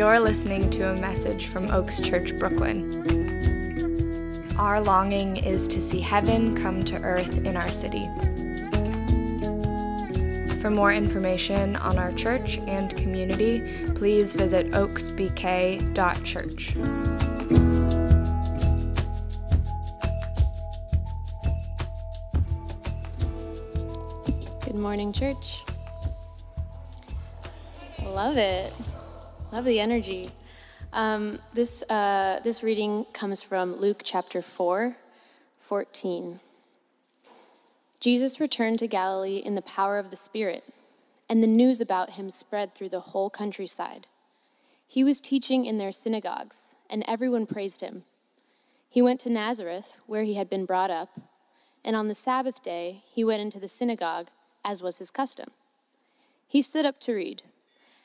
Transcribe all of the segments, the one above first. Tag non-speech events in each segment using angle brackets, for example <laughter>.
You're listening to a message from Oaks Church, Brooklyn. Our longing is to see heaven come to earth in our city. For more information on our church and community, please visit oaksbk.church. Good morning, church. Love it. Love the energy. Um, this, uh, this reading comes from Luke chapter 4, 14. Jesus returned to Galilee in the power of the Spirit, and the news about him spread through the whole countryside. He was teaching in their synagogues, and everyone praised him. He went to Nazareth, where he had been brought up, and on the Sabbath day he went into the synagogue, as was his custom. He stood up to read,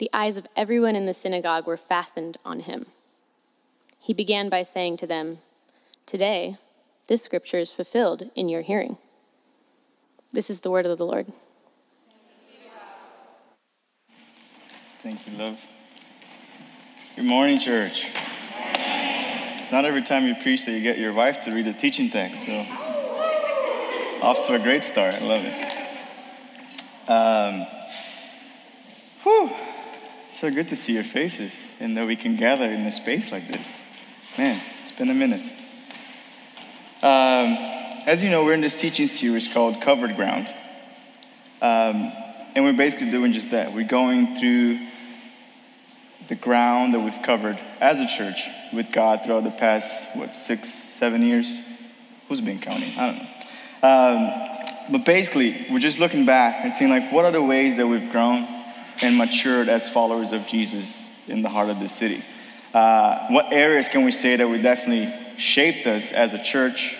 The eyes of everyone in the synagogue were fastened on him. He began by saying to them, Today, this scripture is fulfilled in your hearing. This is the word of the Lord. Thank you, love. Good morning, church. It's not every time you preach that you get your wife to read a teaching text, so off to a great start. I love it. Um, whew, so good to see your faces and that we can gather in a space like this. Man, it's been a minute. Um, as you know, we're in this teaching series called Covered Ground. Um, and we're basically doing just that. We're going through the ground that we've covered as a church with God throughout the past, what, six, seven years? Who's been counting? I don't know. Um, but basically, we're just looking back and seeing, like, what are the ways that we've grown and matured as followers of Jesus in the heart of the city? Uh, what areas can we say that we definitely shaped us as a church?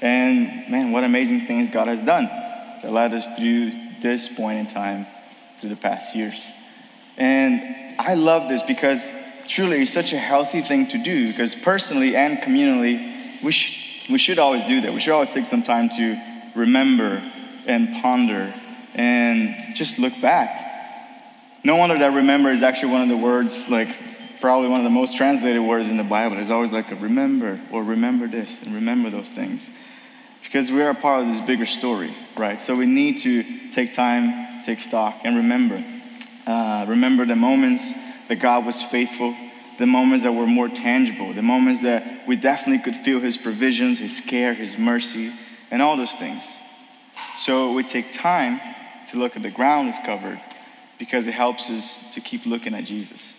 And man, what amazing things God has done that led us through this point in time through the past years. And I love this because truly it's such a healthy thing to do because personally and communally, we, sh- we should always do that. We should always take some time to remember and ponder and just look back. No wonder that remember is actually one of the words, like probably one of the most translated words in the Bible. There's always like a remember or remember this and remember those things. Because we are a part of this bigger story, right? So we need to take time, take stock, and remember. Uh, remember the moments that God was faithful, the moments that were more tangible, the moments that we definitely could feel His provisions, His care, His mercy, and all those things. So we take time to look at the ground we've covered because it helps us to keep looking at Jesus.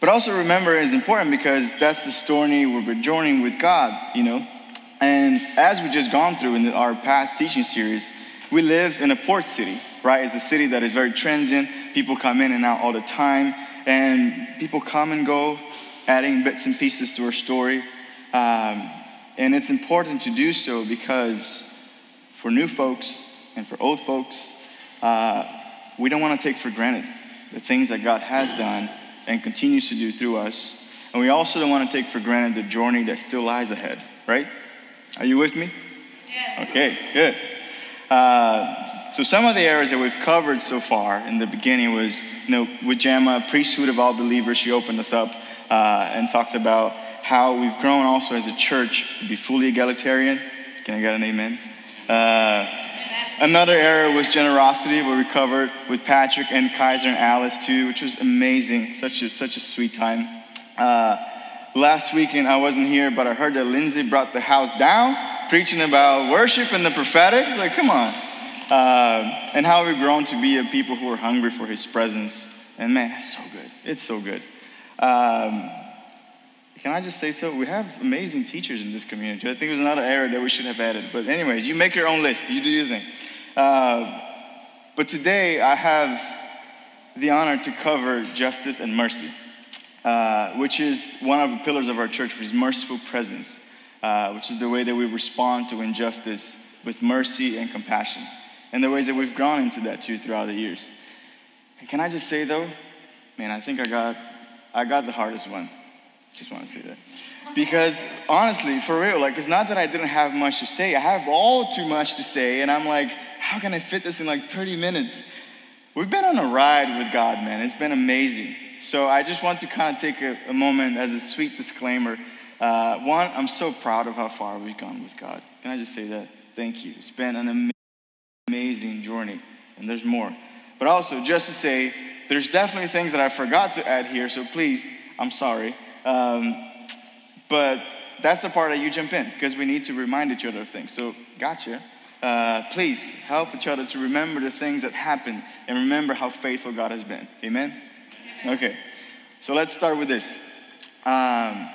But also remember it's important because that's the story where we're joining with God, you know. And as we've just gone through in our past teaching series, we live in a port city, right? It's a city that is very transient. People come in and out all the time, and people come and go, adding bits and pieces to our story. Um, and it's important to do so because for new folks and for old folks, uh, we don't want to take for granted the things that God has done and continues to do through us. And we also don't want to take for granted the journey that still lies ahead, right? Are you with me? Yes. Okay, good. Uh, so some of the areas that we've covered so far in the beginning was, you know, with Gemma, priesthood of all believers, she opened us up uh, and talked about how we've grown also as a church to be fully egalitarian. Can I get an amen? Uh, another area was generosity, where we covered with Patrick and Kaiser and Alice too, which was amazing. Such a such a sweet time. Uh, last weekend I wasn't here, but I heard that Lindsay brought the house down, preaching about worship and the prophetic. Like, come on. Uh, and how we've grown to be a people who are hungry for His presence. And man, it's so good. It's so good. Um, can I just say so? We have amazing teachers in this community. I think it was another error that we should have added. But, anyways, you make your own list. You do your thing. Uh, but today I have the honor to cover justice and mercy. uh, which is one of the pillars of our church, which is merciful presence, uh, which is the way that we respond to injustice with mercy and compassion, and the ways that we've grown into that too throughout the years. And can I just say though, man, I think I got, I got the hardest one. Just want to say that. Because honestly, for real, like it's not that I didn't have much to say. I have all too much to say, and I'm like, how can I fit this in like 30 minutes? We've been on a ride with God, man. It's been amazing. So I just want to kind of take a, a moment as a sweet disclaimer. Uh, one, I'm so proud of how far we've gone with God. Can I just say that? Thank you. It's been an amazing journey, and there's more. But also, just to say, there's definitely things that I forgot to add here, so please, I'm sorry. Um, but that's the part that you jump in because we need to remind each other of things. So, gotcha. Uh, please help each other to remember the things that happened and remember how faithful God has been. Amen? Okay, so let's start with this. Um,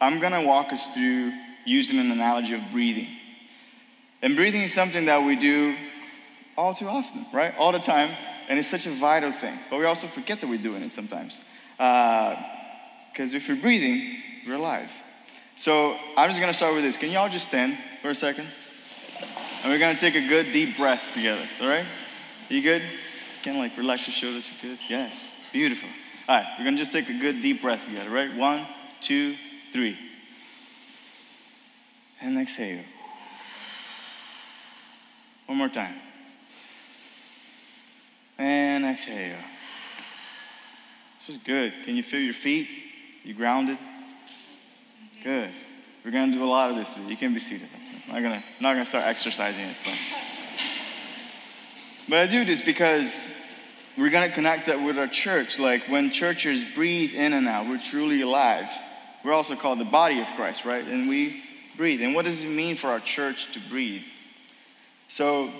I'm gonna walk us through using an analogy of breathing. And breathing is something that we do all too often, right? All the time, and it's such a vital thing. But we also forget that we're doing it sometimes. Because if you're breathing, you're alive. So I'm just gonna start with this. Can y'all just stand for a second? And we're gonna take a good deep breath together, all right? You good? Can like relax your shoulders, you good? Yes, beautiful. All right, we're gonna just take a good deep breath together, right? One, two, three. And exhale. One more time. And exhale. This is good. Can you feel your feet? You grounded? Good. We're gonna do a lot of this. You can be seated. I'm not gonna, I'm not gonna start exercising. It's fine. But I do this because we're gonna connect that with our church. Like when churches breathe in and out, we're truly alive. We're also called the body of Christ, right? And we breathe. And what does it mean for our church to breathe? So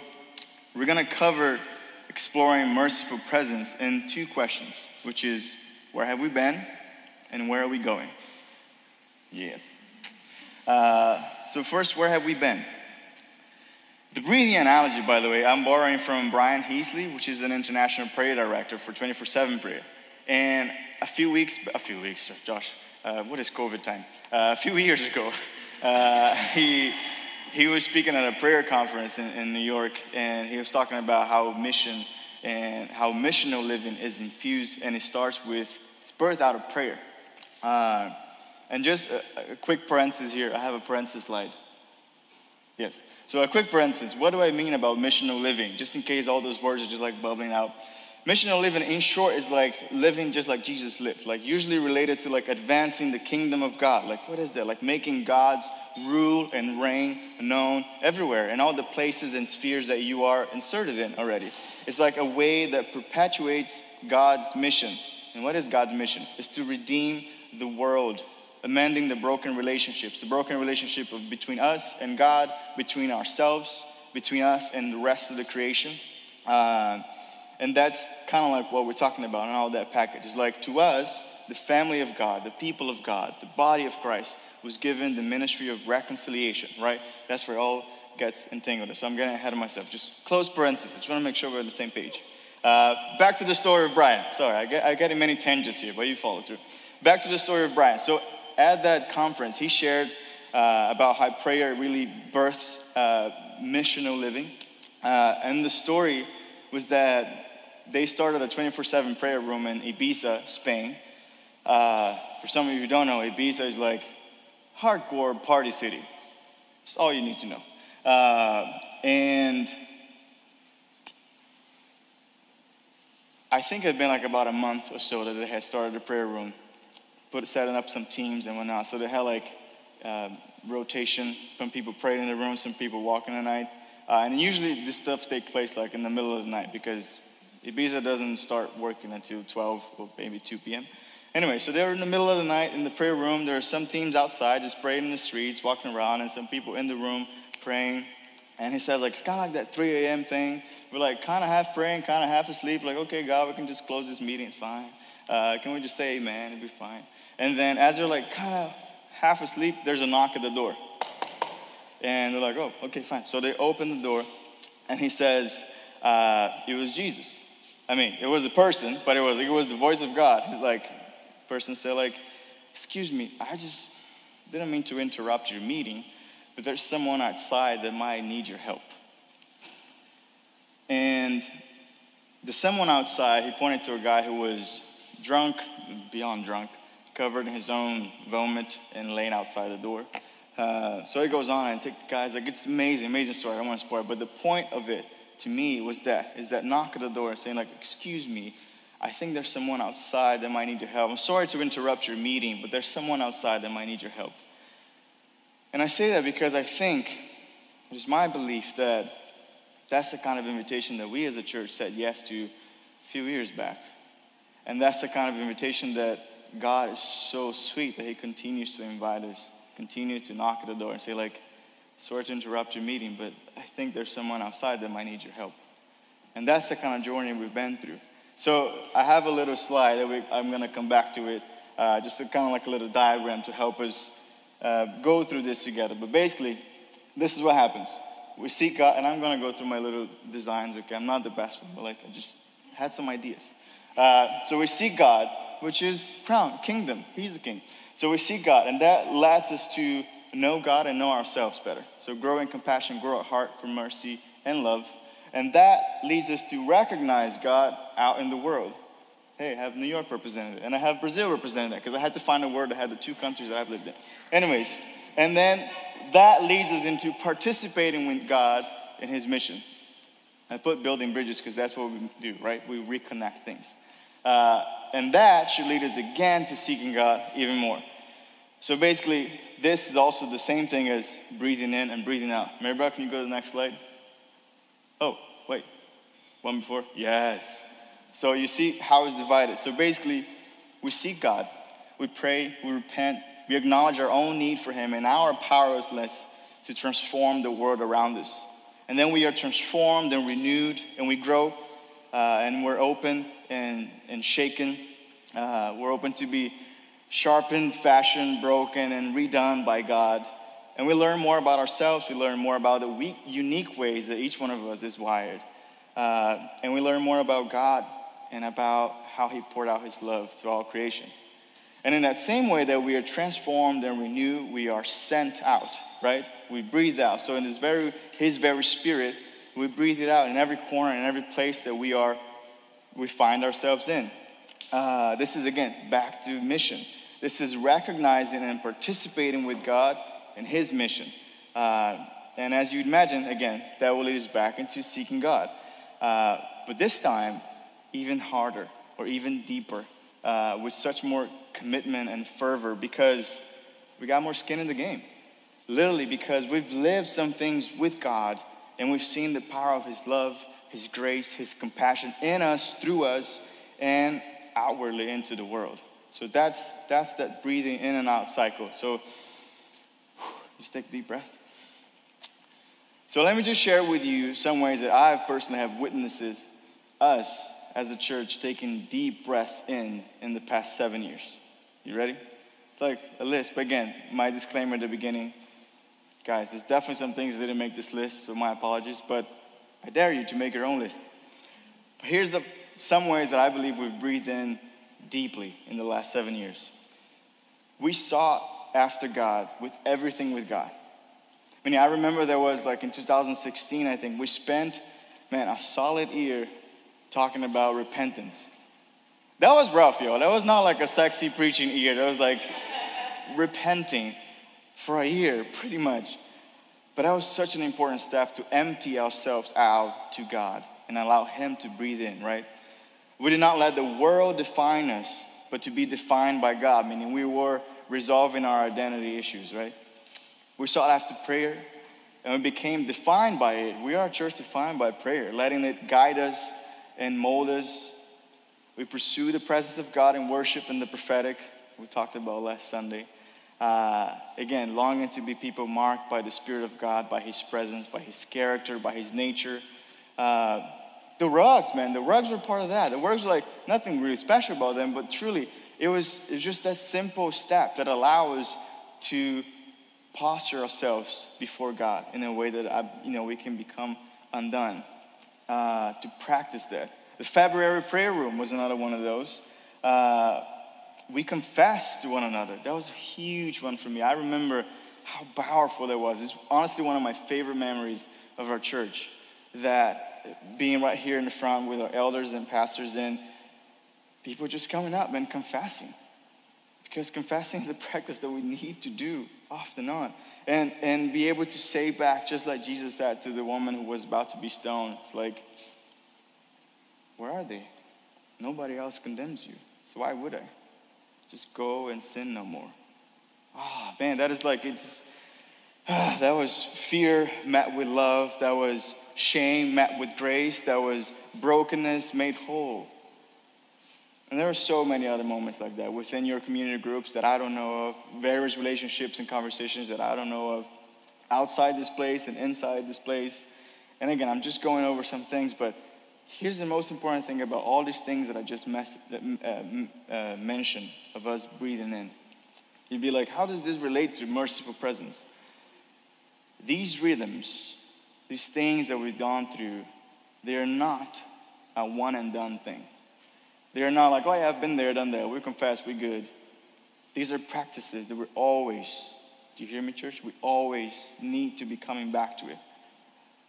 we're gonna cover exploring merciful presence in two questions, which is where have we been and where are we going? Yes. Uh, so, first, where have we been? The breathing analogy, by the way, I'm borrowing from Brian Heasley, which is an international prayer director for 24 7 prayer. And a few weeks, a few weeks, Josh, uh, what is COVID time? Uh, a few <laughs> years ago, uh, he, he was speaking at a prayer conference in, in New York, and he was talking about how mission and how missional living is infused, and it starts with, it's birthed out of prayer. Uh, and just a, a, quick parenthesis here. I have a parenthesis slide. Yes. So a quick parenthesis. What do I mean about missional living? Just in case all those words are just like bubbling out. Missional living, in short, is like living just like Jesus lived. Like usually related to like advancing the kingdom of God. Like what is that? Like making God's rule and reign known everywhere in all the places and spheres that you are inserted in already. It's like a way that perpetuates God's mission. And what is God's mission? It's to redeem the world amending the broken relationships, the broken relationship of, between us and God, between ourselves, between us and the rest of the creation. Uh, and that's kind of like what we're talking about in all that package. It's like to us, the family of God, the people of God, the body of Christ was given the ministry of reconciliation, right? That's where it all gets entangled. So I'm getting ahead of myself. Just close parentheses. I just want to make sure we're on the same page. Uh, back to the story of Brian. Sorry, I get, I get in many tangents here, but you follow through. Back to the story of Brian. So at that conference, he shared uh, about how prayer really births uh, missional living. Uh, and the story was that they started a 24 7 prayer room in Ibiza, Spain. Uh, for some of you who don't know, Ibiza is like hardcore party city. It's all you need to know. Uh, and I think it had been like about a month or so that they had started the prayer room put setting up some teams and whatnot. So they had like uh, rotation. Some people prayed in the room, some people walking the night. Uh, and usually this stuff takes place like in the middle of the night because Ibiza doesn't start working until 12 or maybe 2 p.m. Anyway, so they were in the middle of the night in the prayer room. There are some teams outside just praying in the streets, walking around, and some people in the room praying. And he said, like, it's kind of like that 3 a.m. thing. We're like kind of half praying, kind of half asleep. Like, okay, God, we can just close this meeting. It's fine. Uh, can we just say amen? It'll be fine. And then as they're like kind of half asleep, there's a knock at the door. And they're like, oh, okay, fine. So they open the door, and he says, uh, it was Jesus. I mean, it was a person, but it was, it was the voice of God. He's like, person said, like, excuse me, I just didn't mean to interrupt your meeting, but there's someone outside that might need your help. And the someone outside, he pointed to a guy who was drunk, beyond drunk, covered in his own vomit and laying outside the door. Uh, so it goes on and take the guys like it's amazing, amazing story. I don't want to spoil it, but the point of it to me was that is that knock at the door saying like, "Excuse me, I think there's someone outside that might need your help. I'm sorry to interrupt your meeting, but there's someone outside that might need your help." And I say that because I think it is my belief that that's the kind of invitation that we as a church said yes to a few years back. And that's the kind of invitation that God is so sweet that He continues to invite us, continue to knock at the door and say, like, sorry to interrupt your meeting, but I think there's someone outside that might need your help. And that's the kind of journey we've been through. So I have a little slide that we, I'm going to come back to it, uh, just kind of like a little diagram to help us uh, go through this together. But basically, this is what happens. We seek God, and I'm going to go through my little designs, okay? I'm not the best one, but like I just had some ideas. Uh, so we seek God, which is crown, kingdom. He's the king. So we see God, and that lets us to know God and know ourselves better. So grow in compassion, grow a heart for mercy and love. And that leads us to recognize God out in the world. Hey, I have New York represented, and I have Brazil represented because I had to find a word that had the two countries that I've lived in. Anyways, and then that leads us into participating with God in His mission. I put building bridges because that's what we do, right? We reconnect things. Uh, and that should lead us again to seeking God even more. So basically, this is also the same thing as breathing in and breathing out. Maribel, can you go to the next slide? Oh, wait. One before? Yes. So you see how it's divided. So basically, we seek God, we pray, we repent, we acknowledge our own need for Him and our powerlessness to transform the world around us. And then we are transformed and renewed, and we grow, uh, and we're open and, and shaken. Uh, we're open to be sharpened, fashioned, broken, and redone by God. And we learn more about ourselves. We learn more about the weak, unique ways that each one of us is wired. Uh, and we learn more about God and about how He poured out His love to all creation. And in that same way that we are transformed and renewed, we are sent out, right? We breathe out. So in this very, His very Spirit, we breathe it out in every corner, in every place that we are, we find ourselves in. Uh, this is again back to mission. This is recognizing and participating with God in His mission. Uh, and as you'd imagine, again, that will lead us back into seeking God. Uh, but this time, even harder or even deeper, uh, with such more commitment and fervor because we got more skin in the game. Literally, because we've lived some things with God and we've seen the power of His love, His grace, His compassion in us, through us, and outwardly into the world. So that's that's that breathing in and out cycle. So just take a deep breath. So let me just share with you some ways that I personally have witnesses us as a church taking deep breaths in in the past seven years. You ready? It's like a list, but again, my disclaimer at the beginning, guys, there's definitely some things that didn't make this list, so my apologies, but I dare you to make your own list. But Here's the, some ways that I believe we've breathed in deeply in the last seven years. We sought after God with everything with God. I mean, I remember there was like in 2016, I think, we spent, man, a solid year talking about repentance. That was rough, yo. That was not like a sexy preaching year. That was like repenting for a year, pretty much. But that was such an important step to empty ourselves out to God and allow Him to breathe in, right? We did not let the world define us, but to be defined by God, meaning we were resolving our identity issues, right? We sought after prayer and we became defined by it. We are a church defined by prayer, letting it guide us and mold us. We pursue the presence of God in worship and the prophetic. We talked about last Sunday. Uh, again, longing to be people marked by the Spirit of God, by His presence, by His character, by His nature. Uh, the rugs, man, the rugs were part of that. The rugs were like nothing really special about them, but truly, it was, it was just that simple step that allowed us to posture ourselves before God in a way that I, you know we can become undone. Uh, to practice that. The February prayer room was another one of those. Uh, we confess to one another. That was a huge one for me. I remember how powerful that was. It's honestly one of my favorite memories of our church. That being right here in the front with our elders and pastors and people just coming up and confessing. Because confessing is a <laughs> practice that we need to do off and on. And, and be able to say back, just like Jesus said to the woman who was about to be stoned, it's like, where are they? Nobody else condemns you. So why would I? Just go and sin no more. Oh, man, that is like, it's, ah, that was fear met with love. That was shame met with grace. That was brokenness made whole. And there are so many other moments like that within your community groups that I don't know of, various relationships and conversations that I don't know of, outside this place and inside this place. And again, I'm just going over some things, but here's the most important thing about all these things that I just mess, uh, uh, mentioned of us breathing in. You'd be like, how does this relate to merciful presence? These rhythms, these things that we've gone through, they are not a one and done thing. They're not like, oh yeah, I've been there, done that. We confess, we're good. These are practices that we're always, do you hear me, church? We always need to be coming back to it.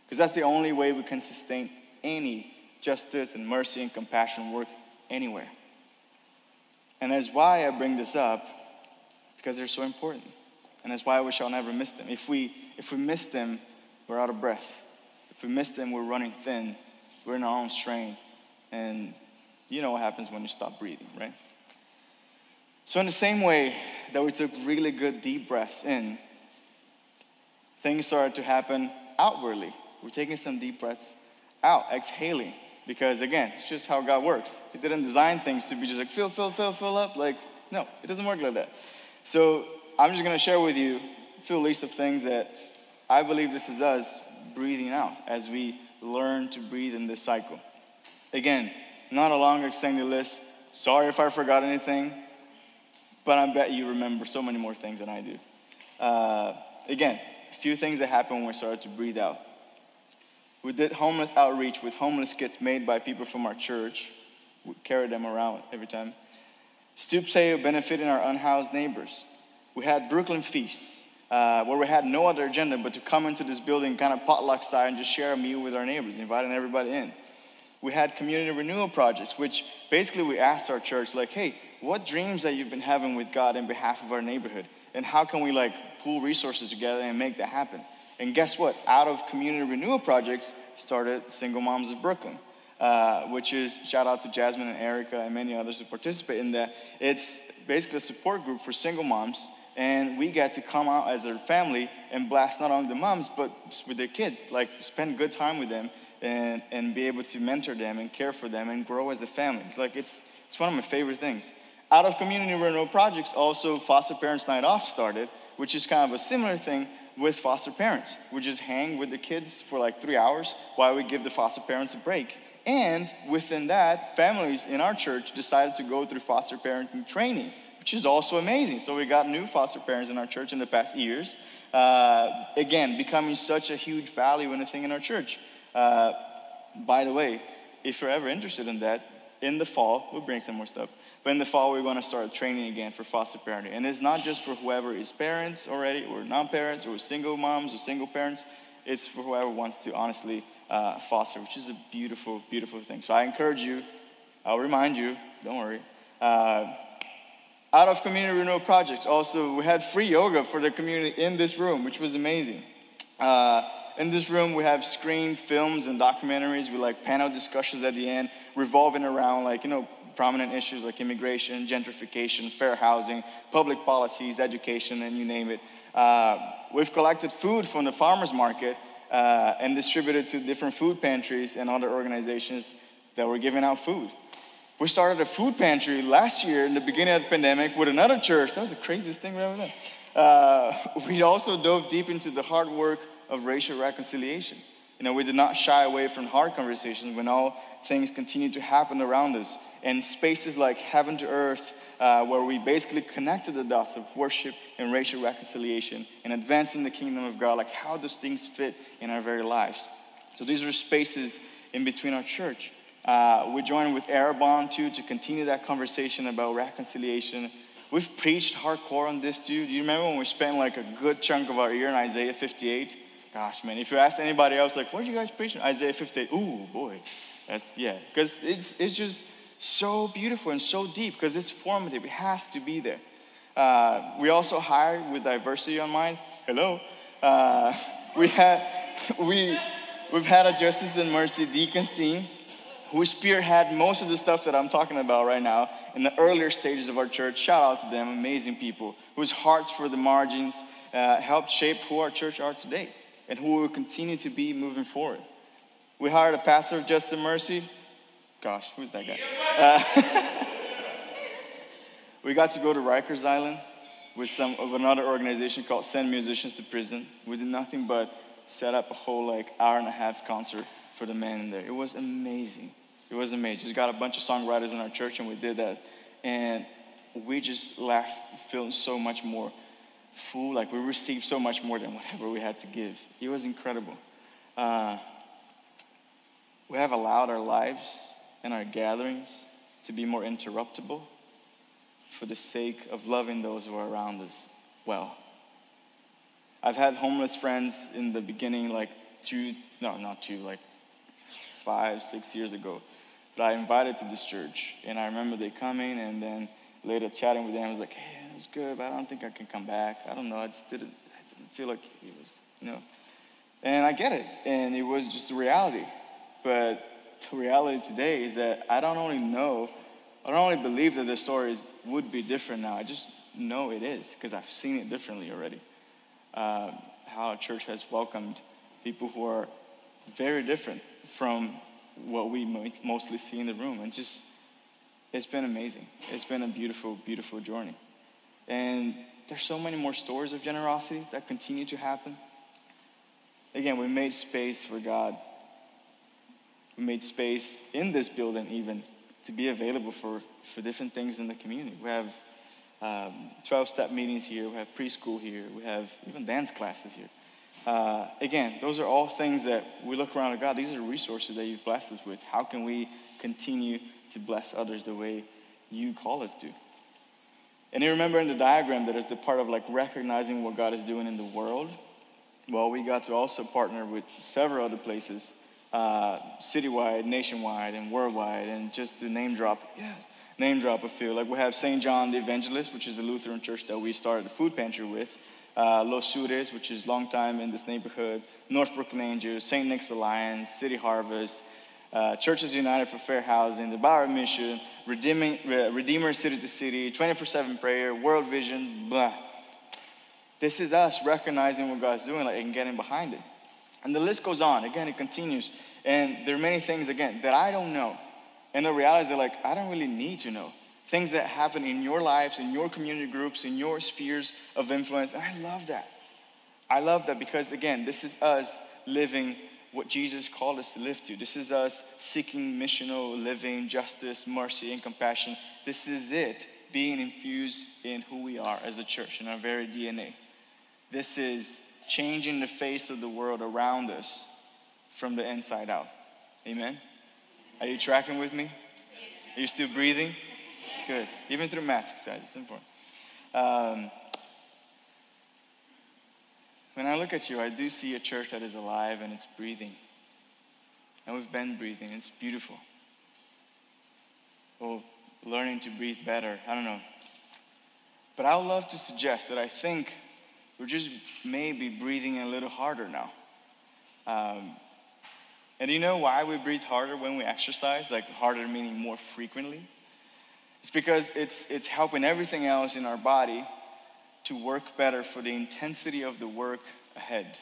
Because that's the only way we can sustain any justice and mercy and compassion work anywhere. And that's why I bring this up, because they're so important. And that's why we shall never miss them. If we if we miss them, we're out of breath. If we miss them, we're running thin. We're in our own strain. And you know what happens when you stop breathing, right? So, in the same way that we took really good deep breaths in, things started to happen outwardly. We're taking some deep breaths out, exhaling. Because again, it's just how God works. He didn't design things to be just like fill, fill, fill, fill up. Like, no, it doesn't work like that. So I'm just gonna share with you a few list of things that I believe this is us breathing out as we learn to breathe in this cycle. Again, not a long extended list. Sorry if I forgot anything, but I bet you remember so many more things than I do. Uh, again, a few things that happen when we start to breathe out. We did homeless outreach with homeless kits made by people from our church. We carried them around every time. Stoop sale benefiting our unhoused neighbors. We had Brooklyn feasts, uh, where we had no other agenda but to come into this building kind of potluck style and just share a meal with our neighbors, inviting everybody in we had community renewal projects, which basically we asked our church, like, hey, what dreams that you've been having with God in behalf of our neighborhood? And how can we like pool resources together and make that happen? And guess what? Out of community renewal projects started Single Moms of Brooklyn, uh, which is shout out to Jasmine and Erica and many others who participate in that. It's basically a support group for single moms, and we get to come out as a family and blast not only the moms but with their kids, like spend good time with them and, and be able to mentor them and care for them and grow as a family. It's like, it's, it's one of my favorite things. Out of community renewal projects, also Foster Parents Night Off started, which is kind of a similar thing with foster parents. We just hang with the kids for like three hours while we give the foster parents a break. And within that, families in our church decided to go through foster parenting training, which is also amazing. So we got new foster parents in our church in the past years. Uh, again, becoming such a huge value and a thing in our church. Uh, by the way, if you're ever interested in that, in the fall, we'll bring some more stuff. But in the fall, we're going to start training again for foster parenting. And it's not just for whoever is parents already, or non parents, or single moms, or single parents. It's for whoever wants to honestly uh, foster, which is a beautiful, beautiful thing. So I encourage you, I'll remind you, don't worry. Uh, out of community renewal projects, also, we had free yoga for the community in this room, which was amazing. Uh, in this room, we have screened films and documentaries with like panel discussions at the end, revolving around like, you know, prominent issues like immigration, gentrification, fair housing, public policies, education, and you name it. Uh, we've collected food from the farmers market uh, and distributed to different food pantries and other organizations that were giving out food. We started a food pantry last year in the beginning of the pandemic with another church. That was the craziest thing we ever done. Uh, <laughs> we also dove deep into the hard work of racial reconciliation. You know, we did not shy away from hard conversations when all things continue to happen around us. And spaces like Heaven to Earth, uh, where we basically connected the dots of worship and racial reconciliation and advancing the kingdom of God. Like, how does things fit in our very lives? So these are spaces in between our church. Uh, we joined with Arrabon too to continue that conversation about reconciliation. We've preached hardcore on this too. Do you remember when we spent like a good chunk of our year in Isaiah 58? Gosh, man, if you ask anybody else, like, what are you guys preaching? Isaiah 58. Ooh, boy. That's, yeah, because it's, it's just so beautiful and so deep because it's formative. It has to be there. Uh, we also hired with diversity on mind. Hello. Uh, <laughs> we had, <laughs> we, we've had a Justice and Mercy Deacons team who spearhead most of the stuff that I'm talking about right now in the earlier stages of our church. Shout out to them, amazing people whose hearts for the margins uh, helped shape who our church are today and who we will continue to be moving forward. We hired a pastor of Justice and Mercy. Gosh, who's that guy? Uh, <laughs> we got to go to Rikers Island with some of another organization called Send Musicians to Prison. We did nothing but set up a whole like hour and a half concert for the men in there. It was amazing. It was amazing. We got a bunch of songwriters in our church, and we did that. And we just laughed, feeling so much more full. Like we received so much more than whatever we had to give. It was incredible. Uh, we have allowed our lives and our gatherings to be more interruptible for the sake of loving those who are around us well. I've had homeless friends in the beginning, like two, no, not two, like five, six years ago that I invited to this church. And I remember they coming and then later chatting with them. I was like, hey, was good, but I don't think I can come back. I don't know. I just didn't, I didn't feel like it was, you know. And I get it. And it was just a reality. But the reality today is that I don't only know, I don't only believe that the stories would be different now. I just know it is because I've seen it differently already. Uh, how a church has welcomed people who are very different from what we mostly see in the room. And just, it's been amazing. It's been a beautiful, beautiful journey. And there's so many more stories of generosity that continue to happen. Again, we made space for God. We made space in this building, even, to be available for, for different things in the community. We have 12 um, step meetings here, we have preschool here, we have even dance classes here. Uh, again, those are all things that we look around at God. These are resources that you've blessed us with. How can we continue to bless others the way you call us to? And you remember in the diagram that is the part of like recognizing what God is doing in the world. Well, we got to also partner with several other places, uh, citywide, nationwide, and worldwide, and just to name drop, yeah, name drop a few. Like we have St. John the Evangelist, which is a Lutheran church that we started the food pantry with uh, Los Sures, which is long time in this neighborhood, Northbrook Angels, St. Nick's Alliance, City Harvest, uh, Churches United for Fair Housing, the Bowery Mission, Redeeming, Redeemer City to City, 24 7 Prayer, World Vision, blah. This is us recognizing what God's doing like, and getting behind it. And the list goes on. Again, it continues. And there are many things, again, that I don't know. And the reality is like, I don't really need to know things that happen in your lives, in your community groups, in your spheres of influence. And I love that. I love that because, again, this is us living what Jesus called us to live to. This is us seeking missional living, justice, mercy, and compassion. This is it being infused in who we are as a church, in our very DNA. This is changing the face of the world around us from the inside out. Amen? Are you tracking with me? Are you still breathing? Good. Even through masks, guys, it's important. Um, when I look at you, I do see a church that is alive and it's breathing. And we've been breathing. It's beautiful. Well, learning to breathe better. I don't know. But I would love to suggest that I think we're just maybe breathing a little harder now. Um, and you know why we breathe harder when we exercise? Like harder meaning more frequently? It's because it's, it's helping everything else in our body to work better for the intensity of the work ahead.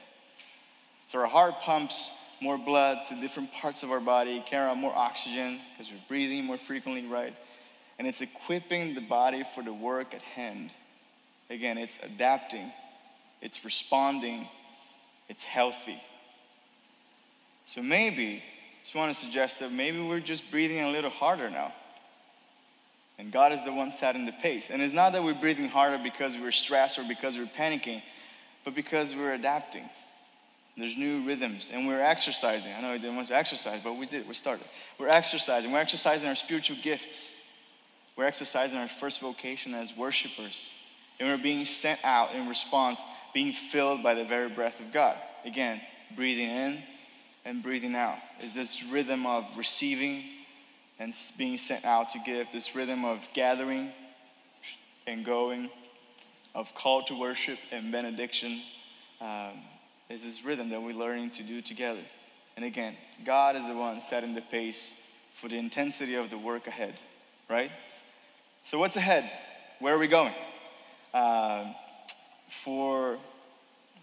So our heart pumps more blood to different parts of our body, carry out more oxygen because we're breathing more frequently, right? And it's equipping the body for the work at hand. Again, it's adapting, it's responding, it's healthy. So maybe, just want to suggest that maybe we're just breathing a little harder now. And God is the one setting the pace. And it's not that we're breathing harder because we're stressed or because we're panicking, but because we're adapting. There's new rhythms, and we're exercising. I know I didn't want to exercise, but we did. We started. We're exercising. We're exercising our spiritual gifts. We're exercising our first vocation as worshipers. And we're being sent out in response, being filled by the very breath of God. Again, breathing in and breathing out. Is this rhythm of receiving and being sent out to give, this rhythm of gathering and going, of call to worship and benediction. Um, is this rhythm that we're learning to do together. And again, God is the one setting the pace for the intensity of the work ahead, right? So, what's ahead? Where are we going? Uh, for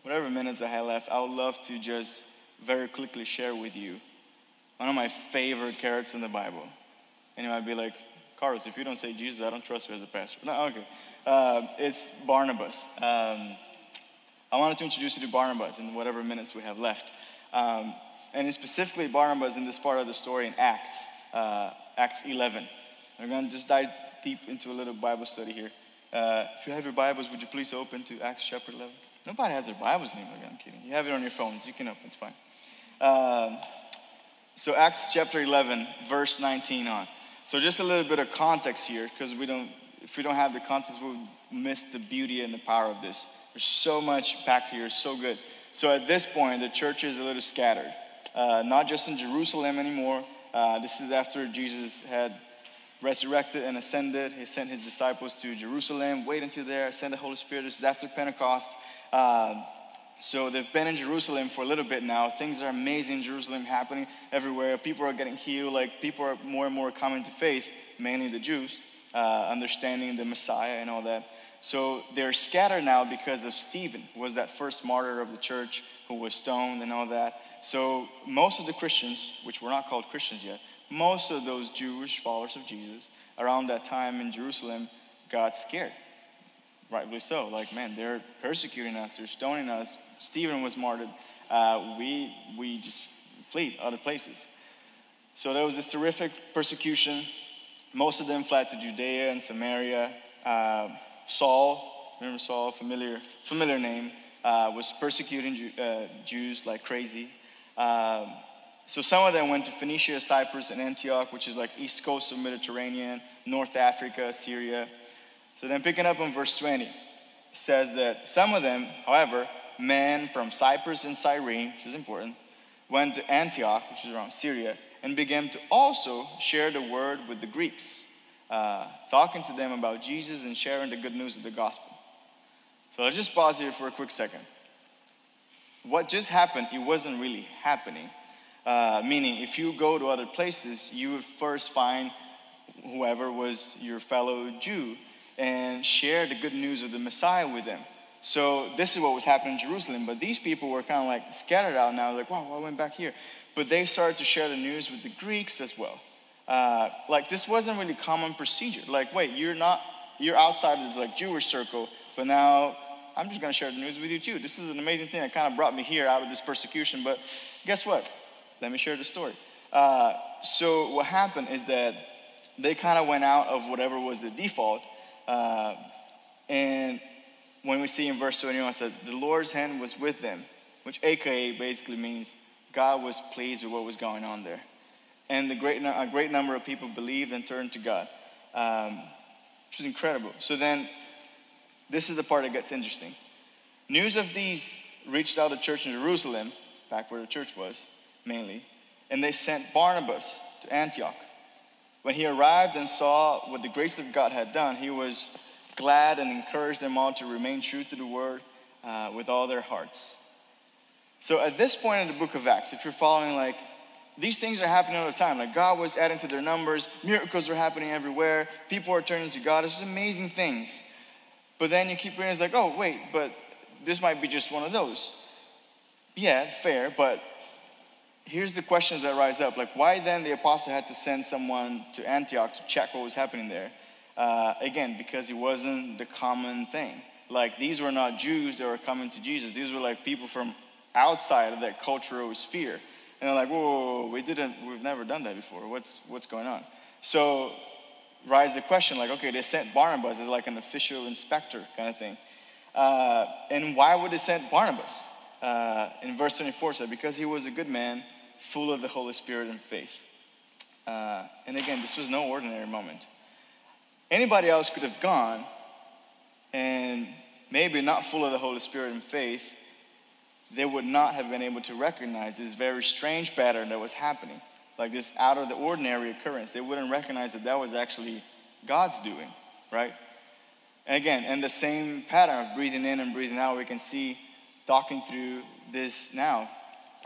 whatever minutes I have left, I would love to just very quickly share with you one of my favorite characters in the Bible. And you might be like, Carlos, if you don't say Jesus, I don't trust you as a pastor. No, okay. Uh, it's Barnabas. Um, I wanted to introduce you to Barnabas in whatever minutes we have left. Um, and specifically Barnabas in this part of the story in Acts, uh, Acts 11. We're going to just dive deep into a little Bible study here. Uh, if you have your Bibles, would you please open to Acts chapter 11? Nobody has their Bibles anymore. I'm kidding. You have it on your phones. You can open. It's fine. Um, so Acts chapter 11, verse 19 on. So just a little bit of context here, because we don't, if we don't have the context, we'll miss the beauty and the power of this. There's so much packed here, so good. So at this point, the church is a little scattered, uh, not just in Jerusalem anymore. Uh, this is after Jesus had resurrected and ascended. He sent his disciples to Jerusalem, wait until there, send the Holy Spirit. This is after Pentecost. Uh, so they've been in Jerusalem for a little bit now. Things are amazing in Jerusalem happening everywhere. People are getting healed. Like people are more and more coming to faith, mainly the Jews, uh, understanding the Messiah and all that. So they're scattered now because of Stephen, who was that first martyr of the church who was stoned and all that. So most of the Christians, which were not called Christians yet, most of those Jewish followers of Jesus around that time in Jerusalem got scared. Rightly so. Like, man, they're persecuting us, they're stoning us. Stephen was martyred. Uh, we, we just fled other places. So there was this terrific persecution. Most of them fled to Judea and Samaria. Uh, Saul, remember Saul, familiar, familiar name, uh, was persecuting uh, Jews like crazy. Um, so some of them went to Phoenicia, Cyprus, and Antioch, which is like east coast of Mediterranean, North Africa, Syria. So then picking up on verse 20, it says that some of them, however, men from Cyprus and Cyrene, which is important, went to Antioch, which is around Syria, and began to also share the word with the Greeks uh, talking to them about Jesus and sharing the good news of the gospel. So let's just pause here for a quick second. What just happened, it wasn't really happening. Uh, meaning, if you go to other places, you would first find whoever was your fellow Jew and share the good news of the Messiah with them. So this is what was happening in Jerusalem. But these people were kind of like scattered out now, like, wow, I went back here. But they started to share the news with the Greeks as well. Uh, like this wasn't really common procedure. Like, wait, you're not, you're outside of this like Jewish circle, but now I'm just gonna share the news with you too. This is an amazing thing that kind of brought me here out of this persecution. But guess what? Let me share the story. Uh, so what happened is that they kind of went out of whatever was the default, uh, and when we see in verse 21, it said the Lord's hand was with them, which AKA basically means God was pleased with what was going on there and the great, a great number of people believed and turned to God, um, which was incredible. So then, this is the part that gets interesting. News of these reached out to church in Jerusalem, back where the church was, mainly, and they sent Barnabas to Antioch. When he arrived and saw what the grace of God had done, he was glad and encouraged them all to remain true to the word uh, with all their hearts. So at this point in the book of Acts, if you're following like these things are happening all the time. Like God was adding to their numbers, miracles are happening everywhere, people are turning to God. It's just amazing things. But then you keep reading, it's like, oh, wait, but this might be just one of those. Yeah, fair, but here's the questions that rise up. Like, why then the apostle had to send someone to Antioch to check what was happening there? Uh, again, because it wasn't the common thing. Like, these were not Jews that were coming to Jesus, these were like people from outside of that cultural sphere. And they're like, whoa, whoa, whoa, we didn't, we've never done that before. What's, what's going on? So rise the question like, okay, they sent Barnabas as like an official inspector kind of thing. Uh, and why would they send Barnabas? uh, in verse 24 said, Because he was a good man, full of the Holy Spirit and faith. Uh, and again, this was no ordinary moment. Anybody else could have gone and maybe not full of the Holy Spirit and faith, they would not have been able to recognize this very strange pattern that was happening, like this out of the ordinary occurrence. They wouldn't recognize that that was actually God's doing, right? And again, in the same pattern of breathing in and breathing out, we can see talking through this now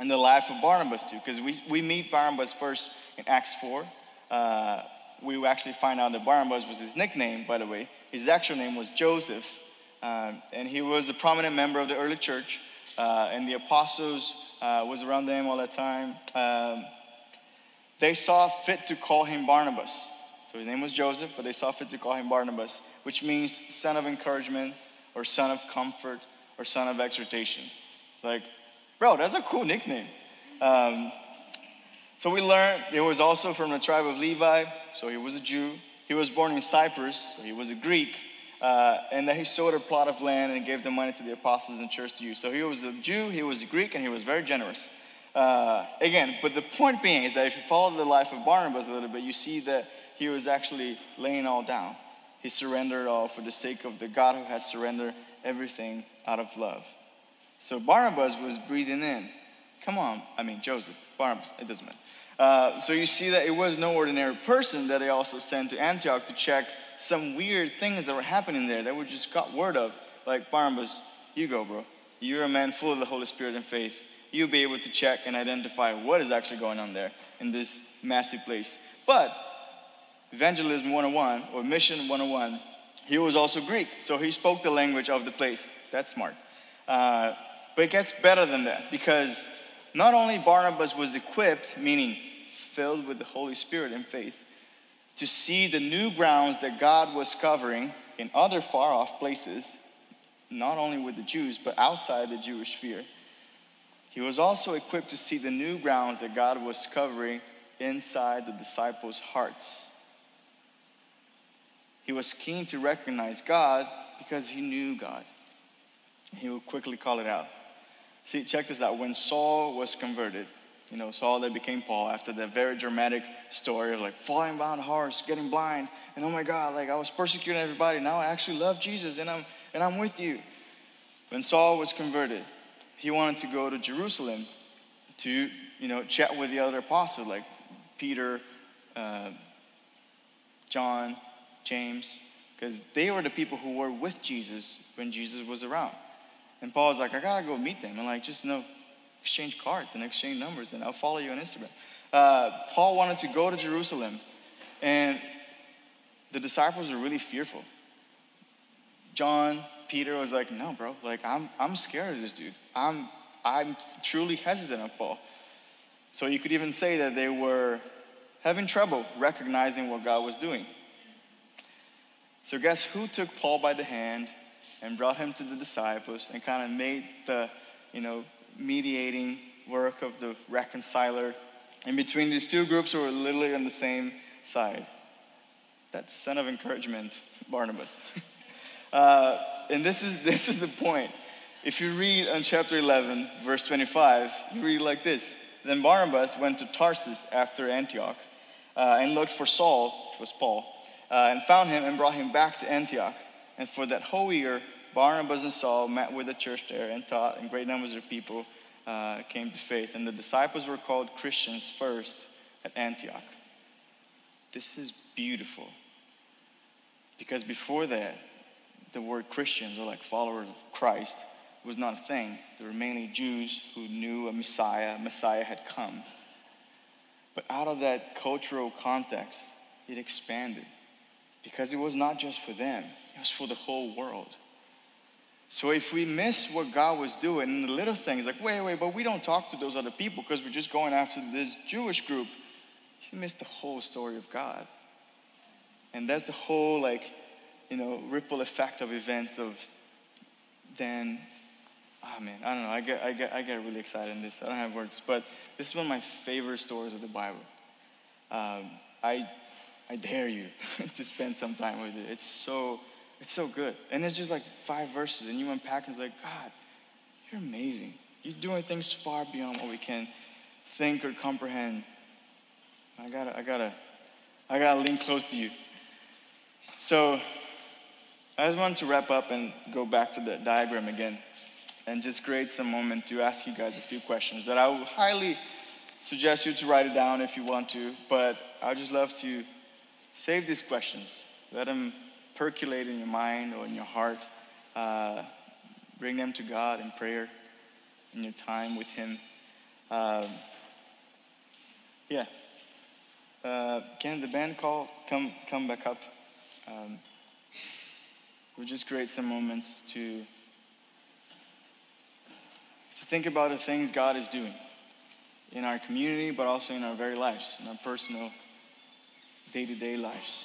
in the life of Barnabas too, because we, we meet Barnabas first in Acts 4. Uh, we actually find out that Barnabas was his nickname, by the way. His actual name was Joseph, um, and he was a prominent member of the early church, uh, and the apostles uh, was around them all that time. Um, they saw fit to call him Barnabas. So his name was Joseph, but they saw fit to call him Barnabas, which means son of encouragement, or son of comfort, or son of exhortation. Like, bro, that's a cool nickname. Um, so we learned he was also from the tribe of Levi, so he was a Jew. He was born in Cyprus, so he was a Greek. Uh, and that he sold a plot of land and gave the money to the apostles and church to use. So he was a Jew, he was a Greek, and he was very generous. Uh, again, but the point being is that if you follow the life of Barnabas a little bit, you see that he was actually laying all down. He surrendered all for the sake of the God who has surrendered everything out of love. So Barnabas was breathing in. Come on, I mean Joseph, Barnabas, it doesn't matter. Uh, so you see that it was no ordinary person that they also sent to Antioch to check some weird things that were happening there that we just got word of. Like Barnabas, you go, bro. You're a man full of the Holy Spirit and faith. You'll be able to check and identify what is actually going on there in this massive place. But Evangelism 101 or Mission 101, he was also Greek, so he spoke the language of the place. That's smart. Uh, but it gets better than that because not only Barnabas was equipped, meaning filled with the Holy Spirit and faith, to see the new grounds that God was covering in other far off places, not only with the Jews, but outside the Jewish sphere. He was also equipped to see the new grounds that God was covering inside the disciples' hearts. He was keen to recognize God because he knew God. He would quickly call it out. See, check this out. When Saul was converted, you know, Saul that became Paul after that very dramatic story of like falling behind a horse, getting blind, and oh my God, like I was persecuting everybody. Now I actually love Jesus and I'm and I'm with you. When Saul was converted, he wanted to go to Jerusalem to, you know, chat with the other apostles like Peter, uh, John, James, because they were the people who were with Jesus when Jesus was around. And Paul was like, I gotta go meet them and like just you know exchange cards and exchange numbers, and I'll follow you on Instagram. Uh, Paul wanted to go to Jerusalem, and the disciples were really fearful. John, Peter was like, "No, bro, like I'm I'm scared of this dude. I'm I'm truly hesitant of Paul." So you could even say that they were having trouble recognizing what God was doing. So, guess who took Paul by the hand and brought him to the disciples and kind of made the, you know, mediating work of the reconciler in between these two groups who were literally on the same side? That son of encouragement, <laughs> Barnabas. <laughs> uh, and this is, <laughs> this is the point. If you read on chapter 11, verse 25, you read like this Then Barnabas went to Tarsus after Antioch uh, and looked for Saul, which was Paul uh, and found him and brought him back to Antioch. And for that whole year, Barnabas and Saul met with the church there and taught, and great numbers of people uh, came to faith. And the disciples were called Christians first at Antioch. This is beautiful. Because before that, the word Christians, or like followers of Christ, was not a thing. There were mainly Jews who knew a Messiah, Messiah had come. But out of that cultural context, it expanded because it was not just for them, it was for the whole world. So if we miss what God was doing in the little things, like, wait, wait, but we don't talk to those other people because we're just going after this Jewish group, you miss the whole story of God. And that's the whole, like, you know, ripple effect of events of then, oh man, I don't know, I get, I get, I get really excited in this. I don't have words, but this is one of my favorite stories of the Bible. Um, I I dare you <laughs> to spend some time with it. It's so, it's so good. And it's just like five verses, and you unpack and it's like, God, you're amazing. You're doing things far beyond what we can think or comprehend. I gotta, I gotta, I gotta lean close to you. So I just wanted to wrap up and go back to the diagram again and just create some moment to ask you guys a few questions that I would highly suggest you to write it down if you want to, but I would just love to save these questions. Let them percolate in your mind or in your heart. Uh, bring them to God in prayer, in your time with Him. Um, yeah. Uh, can the band call come come back up? Um, we'll just create some moments to to think about the things God is doing in our community, but also in our very lives, in our personal day-to-day lives.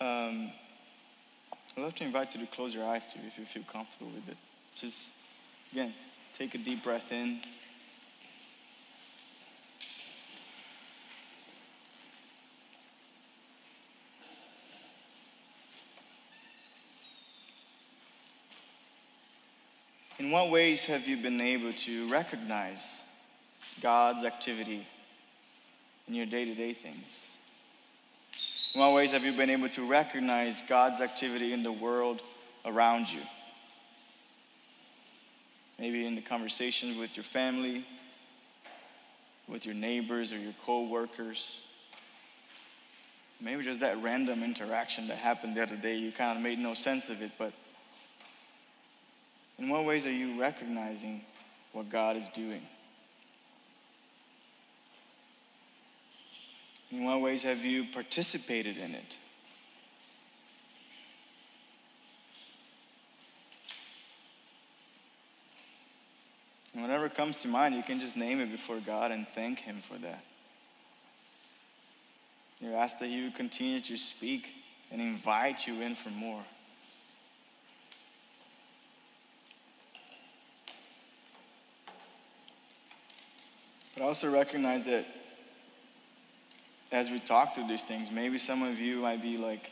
Um, I'd love to invite you to close your eyes too if you feel comfortable with it. Just, again, take a deep breath in. In what ways have you been able to recognize God's activity in your day to day things? In what ways have you been able to recognize God's activity in the world around you? Maybe in the conversations with your family, with your neighbors or your co workers. Maybe just that random interaction that happened the other day, you kind of made no sense of it, but in what ways are you recognizing what God is doing? In what ways have you participated in it? And whatever comes to mind, you can just name it before God and thank Him for that. You ask that He would continue to speak and invite you in for more. But I also recognize that as we talk through these things, maybe some of you might be like,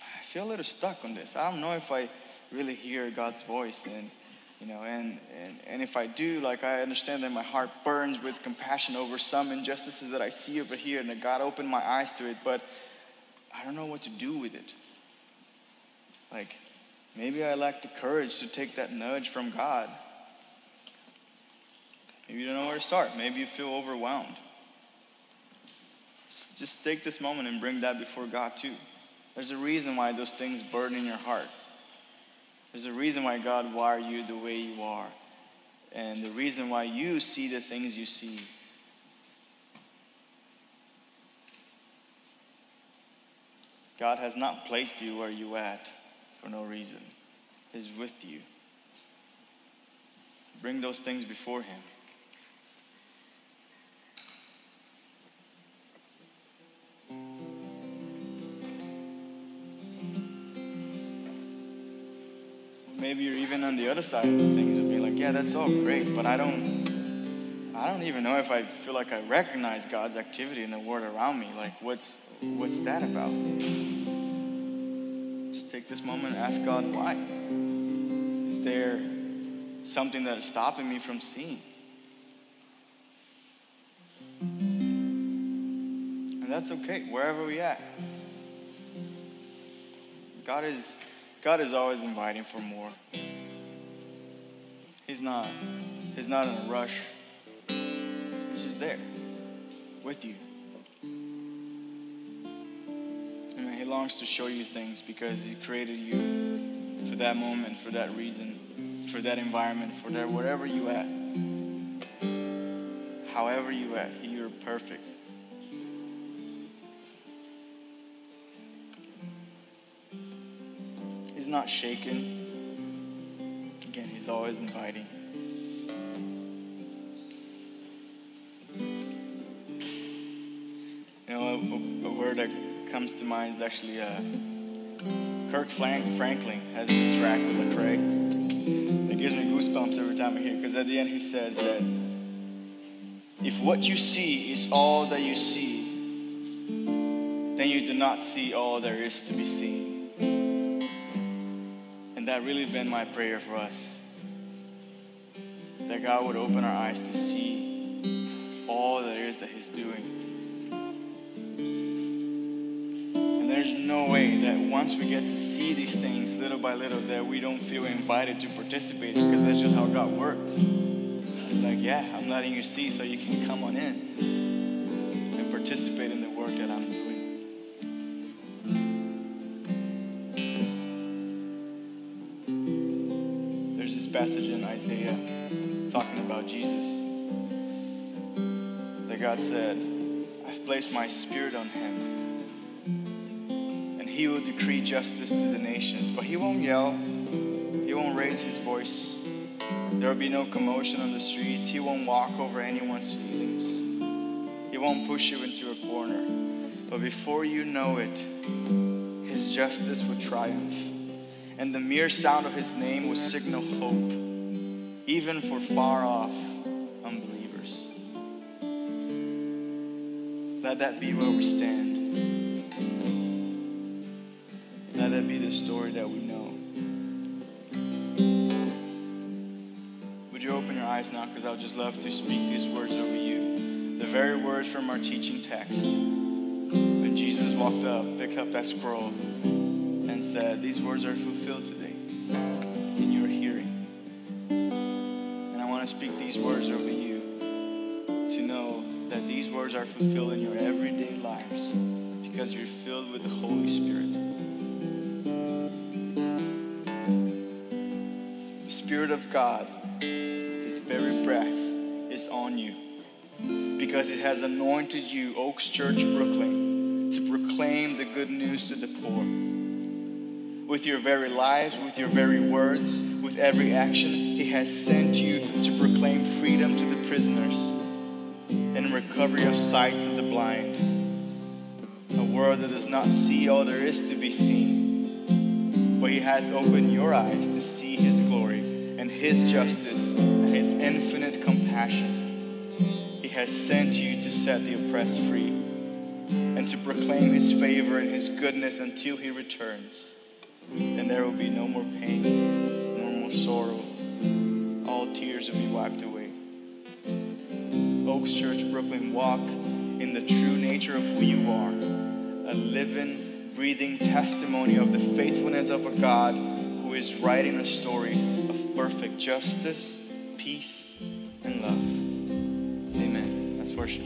I feel a little stuck on this. I don't know if I really hear God's voice. And, you know, and, and, and if I do, like, I understand that my heart burns with compassion over some injustices that I see over here, and that God opened my eyes to it, but I don't know what to do with it. Like, maybe I lack the courage to take that nudge from God. Maybe you don't know where to start. Maybe you feel overwhelmed just take this moment and bring that before God too. There's a reason why those things burn in your heart. There's a reason why God wired you the way you are. And the reason why you see the things you see. God has not placed you where you at for no reason. He's with you. So bring those things before him. Maybe you're even on the other side of things of being like, yeah, that's all great, but I don't, I don't even know if I feel like I recognize God's activity in the world around me. Like, what's, what's that about? Just take this moment and ask God why. Is there something that is stopping me from seeing? And that's okay, wherever we at. God is God is always inviting for more. He's not, he's not in a rush. He's just there with you. And he longs to show you things because he created you for that moment, for that reason, for that environment, for that wherever you at. However you at, you're perfect. He's not shaken. Again, He's always inviting. You know, a, a word that comes to mind is actually uh, Kirk Franklin has this track with Lecrae. It gives me goosebumps every time I hear it because at the end he says that if what you see is all that you see, then you do not see all there is to be seen that really been my prayer for us that God would open our eyes to see all that is that He's doing. And there's no way that once we get to see these things little by little, that we don't feel invited to participate because that's just how God works. It's like, yeah, I'm letting you see so you can come on in and participate in the work that I'm doing. Passage in Isaiah talking about Jesus that God said, I've placed my spirit on him, and he will decree justice to the nations. But he won't yell, he won't raise his voice. There will be no commotion on the streets. He won't walk over anyone's feelings. He won't push you into a corner. But before you know it, his justice will triumph. And the mere sound of his name will signal hope, even for far off unbelievers. Let that be where we stand. Let that be the story that we know. Would you open your eyes now? Because I would just love to speak these words over you. The very words from our teaching text. When Jesus walked up, picked up that scroll, said, These words are fulfilled today in your hearing. And I want to speak these words over you to know that these words are fulfilled in your everyday lives because you're filled with the Holy Spirit. The Spirit of God, His very breath, is on you because it has anointed you, Oaks Church Brooklyn, to proclaim the good news to the poor. With your very lives, with your very words, with every action, He has sent you to proclaim freedom to the prisoners and recovery of sight to the blind. A world that does not see all there is to be seen, but He has opened your eyes to see His glory and His justice and His infinite compassion. He has sent you to set the oppressed free and to proclaim His favor and His goodness until He returns. And there will be no more pain, no more sorrow. All tears will be wiped away. Oaks Church Brooklyn, walk in the true nature of who you are a living, breathing testimony of the faithfulness of a God who is writing a story of perfect justice, peace, and love. Amen. Let's worship.